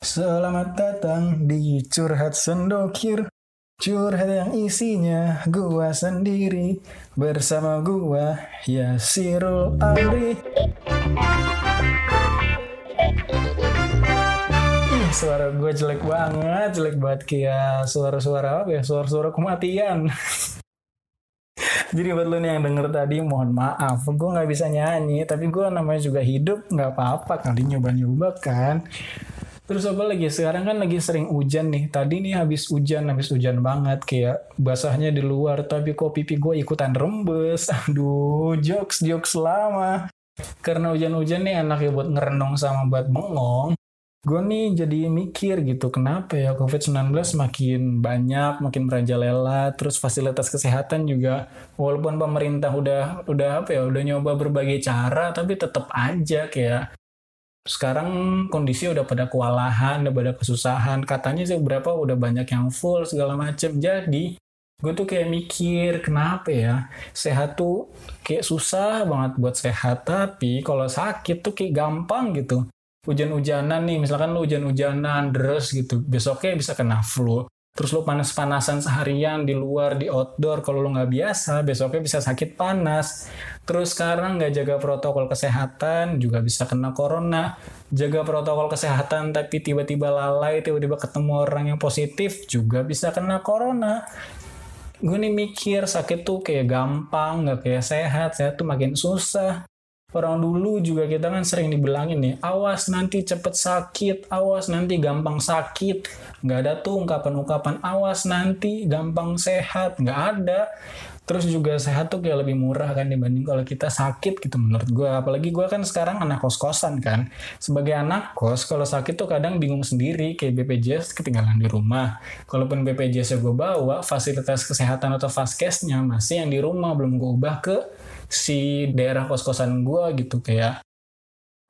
Selamat datang di Curhat Sendokir. Curhat yang isinya gua sendiri. Bersama gua Yasirul Amri. Suara gue jelek banget, jelek banget kayak suara-suara apa ya, suara-suara kematian. Jadi buat lo nih yang denger tadi mohon maaf, gue nggak bisa nyanyi, tapi gue namanya juga hidup. Nggak apa-apa kali nyoba-nyoba kan. Terus apa lagi? Sekarang kan lagi sering hujan nih. Tadi nih habis hujan, habis hujan banget kayak basahnya di luar, tapi kok pipi gue ikutan rembes. Aduh, jokes jokes lama. Karena hujan-hujan nih enak ya buat ngerenung sama buat bengong. Gue nih jadi mikir gitu, kenapa ya COVID-19 makin banyak, makin merajalela, terus fasilitas kesehatan juga, walaupun pemerintah udah udah apa ya, udah nyoba berbagai cara, tapi tetap aja kayak sekarang kondisi udah pada kewalahan, udah pada kesusahan. Katanya sih berapa udah banyak yang full segala macem. Jadi gue tuh kayak mikir kenapa ya? Sehat tuh kayak susah banget buat sehat. Tapi kalau sakit tuh kayak gampang gitu. Hujan-hujanan nih misalkan lu hujan-hujanan deres gitu. Besoknya bisa kena flu terus lu panas-panasan seharian di luar di outdoor. Kalau lu nggak biasa besoknya bisa sakit panas. Terus sekarang nggak jaga protokol kesehatan juga bisa kena corona. Jaga protokol kesehatan tapi tiba-tiba lalai tiba-tiba ketemu orang yang positif juga bisa kena corona. Gue nih mikir sakit tuh kayak gampang nggak kayak sehat. Sehat tuh makin susah Orang dulu juga kita kan sering dibilangin nih, awas nanti cepet sakit, awas nanti gampang sakit. Nggak ada tuh ungkapan-ungkapan awas nanti gampang sehat, nggak ada. Terus juga sehat tuh kayak lebih murah kan dibanding kalau kita sakit gitu menurut gue. Apalagi gue kan sekarang anak kos-kosan kan. Sebagai anak kos, kalau sakit tuh kadang bingung sendiri kayak BPJS ketinggalan di rumah. Kalaupun BPJS gue bawa, fasilitas kesehatan atau faskesnya masih yang di rumah belum gue ubah ke si daerah kos-kosan gue gitu kayak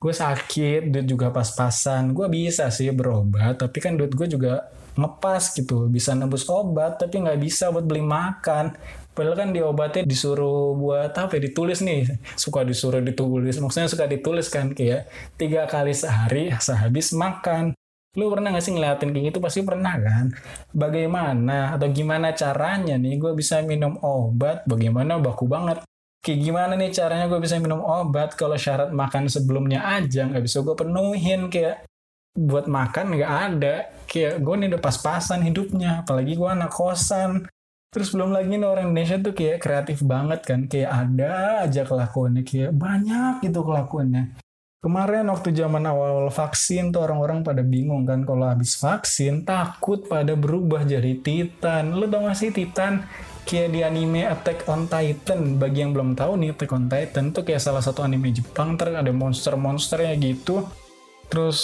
gue sakit duit juga pas-pasan gue bisa sih berobat tapi kan duit gue juga ngepas gitu bisa nembus obat tapi nggak bisa buat beli makan padahal kan diobatnya disuruh buat apa ya? Ditulis nih. Suka disuruh ditulis. Maksudnya suka ditulis kan kayak tiga kali sehari sehabis makan. Lu pernah gak sih ngeliatin kayak gitu? Pasti pernah kan? Bagaimana atau gimana caranya nih gue bisa minum obat? Bagaimana? Baku banget. Kayak gimana nih caranya gue bisa minum obat kalau syarat makan sebelumnya aja nggak bisa gue penuhin? Kayak buat makan nggak ada. Kayak gue nih udah pas-pasan hidupnya. Apalagi gue anak kosan terus belum lagi nih orang Indonesia tuh kayak kreatif banget kan kayak ada aja kelakuannya kayak banyak gitu kelakuannya. Kemarin waktu zaman awal vaksin tuh orang-orang pada bingung kan kalau habis vaksin takut pada berubah jadi Titan. Lu tau gak sih Titan? kayak di anime Attack on Titan. Bagi yang belum tahu nih Attack on Titan tuh kayak salah satu anime Jepang ter ada monster-monsternya gitu. Terus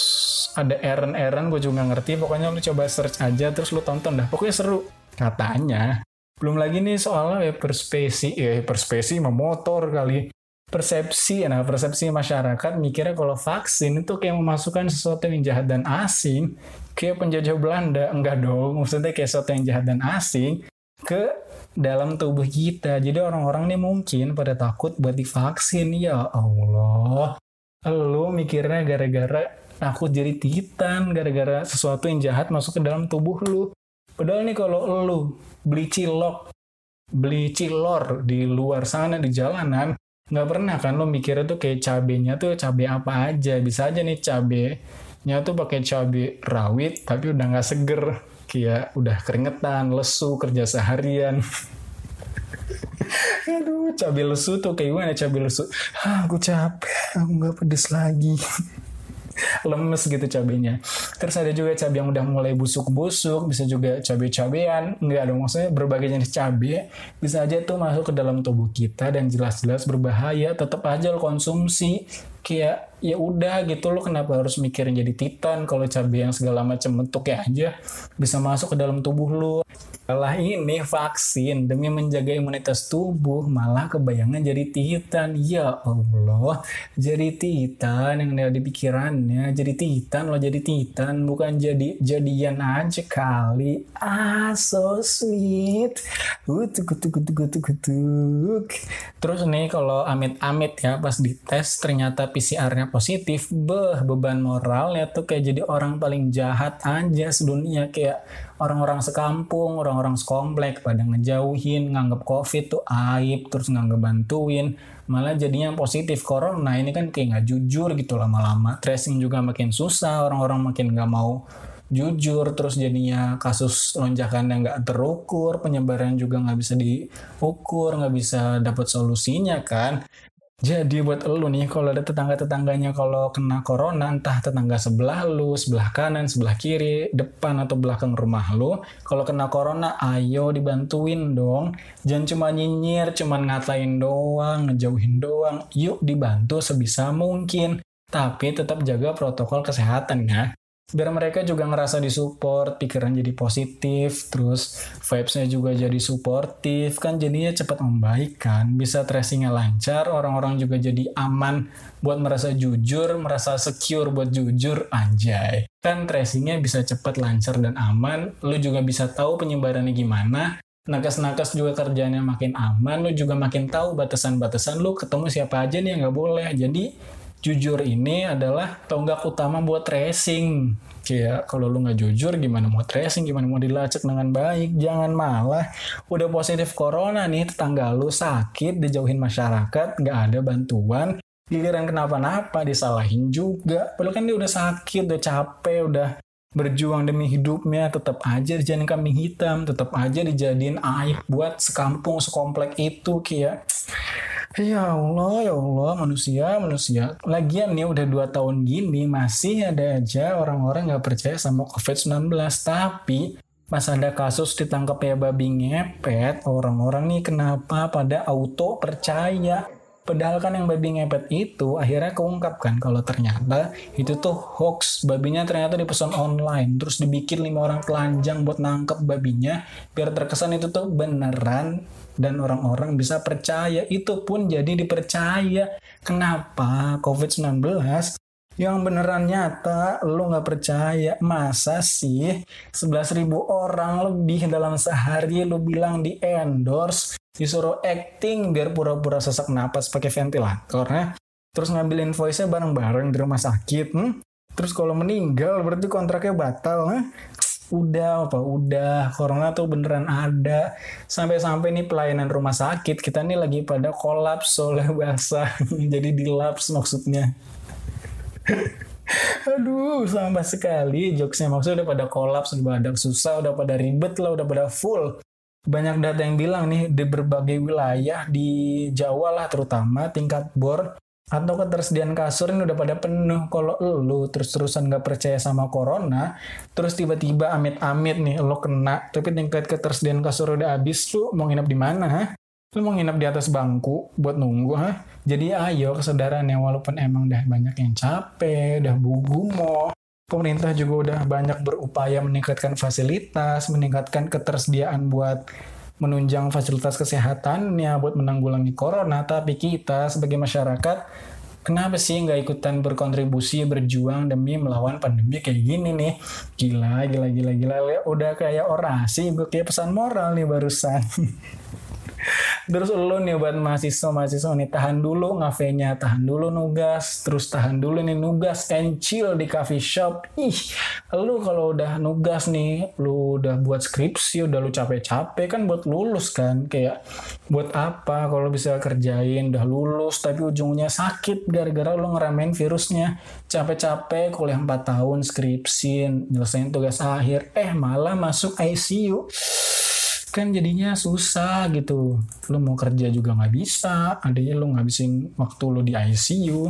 ada Eren-Eren gue juga ngerti. Pokoknya lu coba search aja terus lu tonton dah. Pokoknya seru. Katanya belum lagi nih soalnya ya perspesi ya perspesi sama motor kali persepsi nah persepsi masyarakat mikirnya kalau vaksin itu kayak memasukkan sesuatu yang jahat dan asing kayak penjajah Belanda enggak dong maksudnya kayak sesuatu yang jahat dan asing ke dalam tubuh kita. Jadi orang-orang nih mungkin pada takut buat divaksin. Ya Allah. Lu mikirnya gara-gara takut jadi titan, gara-gara sesuatu yang jahat masuk ke dalam tubuh lu. Padahal nih kalau lu beli cilok, beli cilor di luar sana di jalanan, nggak pernah kan lo mikirnya tuh kayak cabenya tuh cabe apa aja. Bisa aja nih cabenya tuh pakai cabe rawit tapi udah nggak seger kayak udah keringetan, lesu kerja seharian. Aduh, cabai lesu tuh kayak gimana cabai lesu? Ah, aku capek, aku nggak pedes lagi. lemes gitu cabenya. Terus ada juga cabai yang udah mulai busuk-busuk, bisa juga cabai-cabean, nggak ada maksudnya berbagai jenis cabai bisa aja tuh masuk ke dalam tubuh kita dan jelas-jelas berbahaya, tetap aja konsumsi. Kayak ya udah gitu lo kenapa harus mikirin jadi titan kalau cabai yang segala macam bentuknya aja bisa masuk ke dalam tubuh lo setelah ini vaksin demi menjaga imunitas tubuh malah kebayangan jadi titan. Ya Allah jadi titan yang ada di pikirannya jadi titan lo jadi titan bukan jadi jadian aja kali. Ah so sweet. Kutuk kutuk kutuk kutuk kutuk terus nih kalau amit-amit ya pas dites ternyata PCR-nya positif, beh beban moralnya tuh kayak jadi orang paling jahat aja sedunia. Kayak orang-orang sekampung, orang-orang sekomplek pada ngejauhin, nganggep COVID tuh aib, terus nganggep bantuin, malah jadinya positif. Corona ini kan kayak nggak jujur gitu lama-lama. Tracing juga makin susah, orang-orang makin nggak mau jujur. Terus jadinya kasus lonjakannya nggak terukur penyebaran juga nggak bisa diukur nggak bisa dapat solusinya kan jadi buat lu nih, kalau ada tetangga-tetangganya kalau kena corona, entah tetangga sebelah lu, sebelah kanan, sebelah kiri, depan atau belakang rumah lu, kalau kena corona, ayo dibantuin dong. Jangan cuma nyinyir, cuma ngatain doang, ngejauhin doang. Yuk dibantu sebisa mungkin. Tapi tetap jaga protokol kesehatan ya biar mereka juga ngerasa disupport, pikiran jadi positif, terus vibes-nya juga jadi suportif, kan jadinya cepat membaik kan, bisa tracingnya lancar, orang-orang juga jadi aman buat merasa jujur, merasa secure buat jujur, anjay. Kan tracingnya bisa cepat lancar dan aman, lu juga bisa tahu penyebarannya gimana, nakes-nakes juga kerjanya makin aman, lu juga makin tahu batasan-batasan lu ketemu siapa aja nih yang nggak boleh. Jadi jujur ini adalah tonggak utama buat tracing. Kayak kalau lu nggak jujur gimana mau tracing, gimana mau dilacak dengan baik. Jangan malah udah positif corona nih tetangga lu sakit, dijauhin masyarakat, nggak ada bantuan. Giliran kenapa-napa disalahin juga. Padahal kan dia udah sakit, udah capek, udah berjuang demi hidupnya tetap aja dijadiin kambing hitam tetap aja dijadiin aib buat sekampung sekomplek itu kayak Ya Allah, ya Allah, manusia, manusia. Lagian nih udah dua tahun gini masih ada aja orang-orang nggak percaya sama COVID-19. Tapi pas ada kasus ditangkap ya babi ngepet, orang-orang nih kenapa pada auto percaya? Padahal kan yang babi ngepet itu akhirnya keungkap kan kalau ternyata itu tuh hoax. Babinya ternyata dipesan online. Terus dibikin lima orang telanjang buat nangkep babinya. Biar terkesan itu tuh beneran dan orang-orang bisa percaya itu pun jadi dipercaya kenapa COVID-19 yang beneran nyata lu nggak percaya masa sih 11.000 orang lebih dalam sehari lu bilang di endorse disuruh acting biar pura-pura sesak napas pakai ventilator ya terus ngambil invoice-nya bareng-bareng di rumah sakit hmm? terus kalau meninggal berarti kontraknya batal eh? Udah apa udah corona tuh beneran ada. Sampai-sampai nih pelayanan rumah sakit kita nih lagi pada kolaps oleh bahasa jadi dilaps maksudnya. Aduh, sama sekali jokesnya. Maksudnya udah pada kolaps, udah pada susah, udah pada ribet lah, udah pada full. Banyak data yang bilang nih di berbagai wilayah di Jawa lah terutama tingkat bor atau ketersediaan kasur ini udah pada penuh kalau lu terus-terusan gak percaya sama corona terus tiba-tiba amit-amit nih lo kena tapi tingkat ketersediaan kasur udah habis lu mau nginep di mana ha? lu mau nginep di atas bangku buat nunggu ha? jadi ayo kesadaran ya walaupun emang udah banyak yang capek udah bugumo pemerintah juga udah banyak berupaya meningkatkan fasilitas meningkatkan ketersediaan buat menunjang fasilitas kesehatannya buat menanggulangi corona, tapi kita sebagai masyarakat kenapa sih nggak ikutan berkontribusi berjuang demi melawan pandemi kayak gini nih? Gila gila gila gila. Udah kayak orasi gue kayak pesan moral nih barusan terus lo nih buat mahasiswa-mahasiswa nih tahan dulu ngafenya, tahan dulu nugas, terus tahan dulu nih nugas and chill di coffee shop. Ih, lu kalau udah nugas nih, lu udah buat skripsi, udah lu capek-capek kan buat lulus kan. Kayak buat apa kalau bisa kerjain udah lulus tapi ujungnya sakit gara-gara lu ngeramein virusnya. Capek-capek kuliah 4 tahun skripsi, nyelesain tugas akhir, eh malah masuk ICU kan jadinya susah gitu. Lu mau kerja juga nggak bisa. Adanya lu ngabisin waktu lu di ICU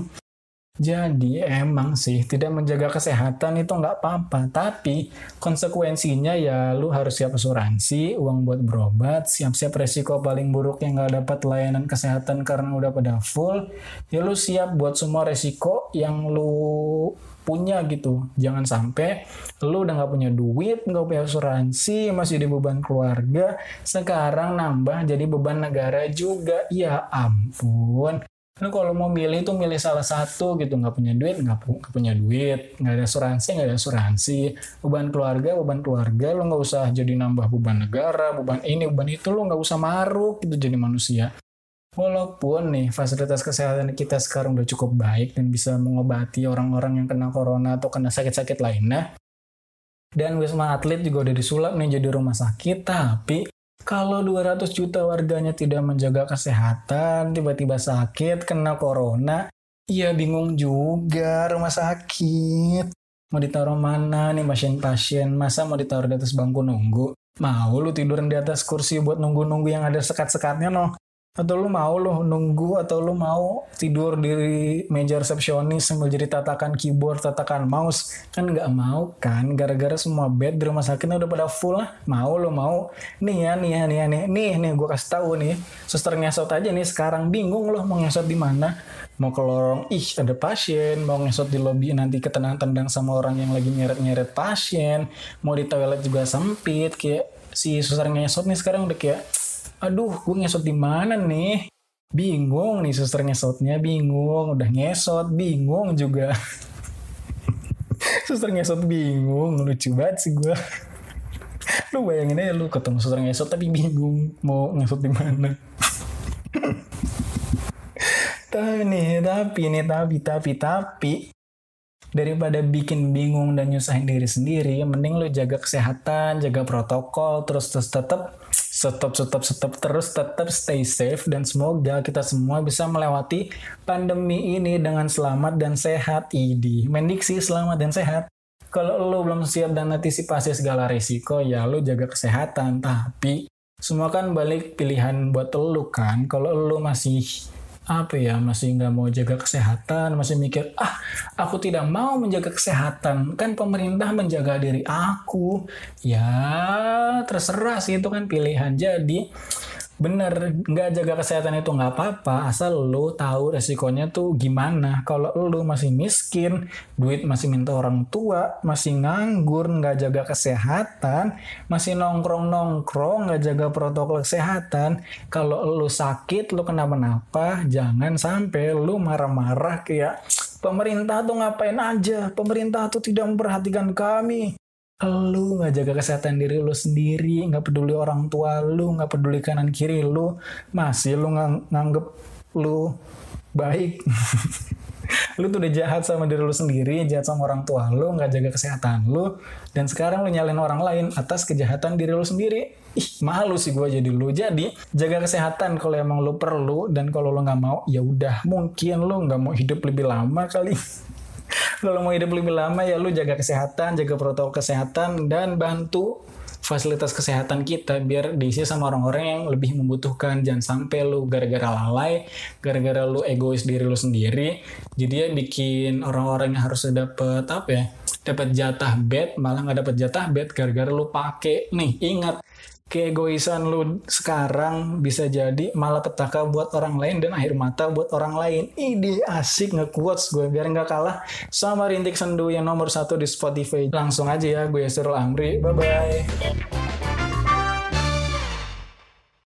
jadi emang sih tidak menjaga kesehatan itu nggak apa-apa, tapi konsekuensinya ya lu harus siap asuransi, uang buat berobat, siap-siap resiko paling buruk yang nggak dapat layanan kesehatan karena udah pada full, ya lu siap buat semua resiko yang lu punya gitu. Jangan sampai lu udah nggak punya duit, nggak punya asuransi, masih jadi beban keluarga, sekarang nambah jadi beban negara juga. Ya ampun. Lu kalau mau milih tuh milih salah satu gitu, nggak punya duit, nggak, pu punya duit, nggak ada asuransi, nggak ada asuransi, beban keluarga, beban keluarga, lu nggak usah jadi nambah beban negara, beban ini, beban itu, lu nggak usah maruk gitu jadi manusia. Walaupun nih fasilitas kesehatan kita sekarang udah cukup baik dan bisa mengobati orang-orang yang kena corona atau kena sakit-sakit lainnya dan Wisma Atlet juga udah disulap nih jadi rumah sakit tapi kalau 200 juta warganya tidak menjaga kesehatan tiba-tiba sakit kena corona ya bingung juga rumah sakit. Mau ditaruh mana nih pasien-pasien? Masa mau ditaruh di atas bangku nunggu? Mau lu tiduran di atas kursi buat nunggu-nunggu yang ada sekat-sekatnya noh atau lu mau lu nunggu atau lu mau tidur di meja resepsionis sambil jadi tatakan keyboard tatakan mouse? Kan nggak mau kan gara-gara semua bed di rumah sakitnya udah pada full lah. Mau lu mau. Nih ya nih ya nih ya nih. Nih nih gue kasih tahu nih. Suster ngesot aja nih sekarang. Bingung loh mau ngesot di mana. Mau ke lorong. Ih ada pasien. Mau ngesot di lobby nanti ketendang-tendang sama orang yang lagi nyeret-nyeret pasien. Mau di toilet juga sempit. Kayak si suster ngesot nih sekarang udah kayak aduh gue ngesot di mana nih? Bingung nih suster ngesotnya bingung. Udah ngesot bingung juga. Suster ngesot bingung lucu banget sih gue lu bayangin aja lu ketemu suster ngesot tapi bingung mau ngesot di mana. Tapi nih tapi nih tapi tapi tapi daripada bikin bingung dan nyusahin diri sendiri mending lu jaga kesehatan jaga protokol terus terus tetap stop stop stop terus tetap stay safe dan semoga kita semua bisa melewati pandemi ini dengan selamat dan sehat idi. Mendiksi selamat dan sehat. Kalau lo belum siap dan antisipasi segala risiko ya lo jaga kesehatan. Tapi semua kan balik pilihan buat lo kan. Kalau lo masih apa ya masih nggak mau jaga kesehatan masih mikir ah aku tidak mau menjaga kesehatan. Kan pemerintah menjaga diri aku. Ya terserah sih itu kan pilihan. Jadi bener nggak jaga kesehatan itu nggak apa-apa asal lo tahu resikonya tuh gimana. Kalau lo masih miskin duit masih minta orang tua masih nganggur nggak jaga kesehatan masih nongkrong nongkrong nggak jaga protokol kesehatan kalau lo sakit lo kenapa-napa jangan sampai lo marah-marah kayak pemerintah tuh ngapain aja? Pemerintah tuh tidak memperhatikan kami lu nggak jaga kesehatan diri lu sendiri, nggak peduli orang tua lu, nggak peduli kanan kiri lu, masih lu ng nganggep lu baik. lu tuh udah jahat sama diri lu sendiri, jahat sama orang tua lu, nggak jaga kesehatan lu, dan sekarang lu nyalain orang lain atas kejahatan diri lu sendiri. Ih, malu sih gue jadi lu. Jadi jaga kesehatan kalau emang lu perlu dan kalau lu nggak mau, ya udah mungkin lu nggak mau hidup lebih lama kali. kalau mau hidup lebih lama ya lu jaga kesehatan, jaga protokol kesehatan dan bantu fasilitas kesehatan kita biar diisi sama orang-orang yang lebih membutuhkan. Jangan sampai lu gara-gara lalai gara-gara lu egois diri lu sendiri jadi ya bikin orang-orang yang harus dapat apa ya dapat jatah bed malah nggak dapat jatah bed gara-gara lu pakai nih ingat keegoisan lu sekarang bisa jadi malah petaka buat orang lain dan akhir mata buat orang lain. Ide asik nge-quotes gue biar nggak kalah sama Rintik Sendu yang nomor satu di Spotify. Langsung aja ya gue Sirul Amri. Bye-bye.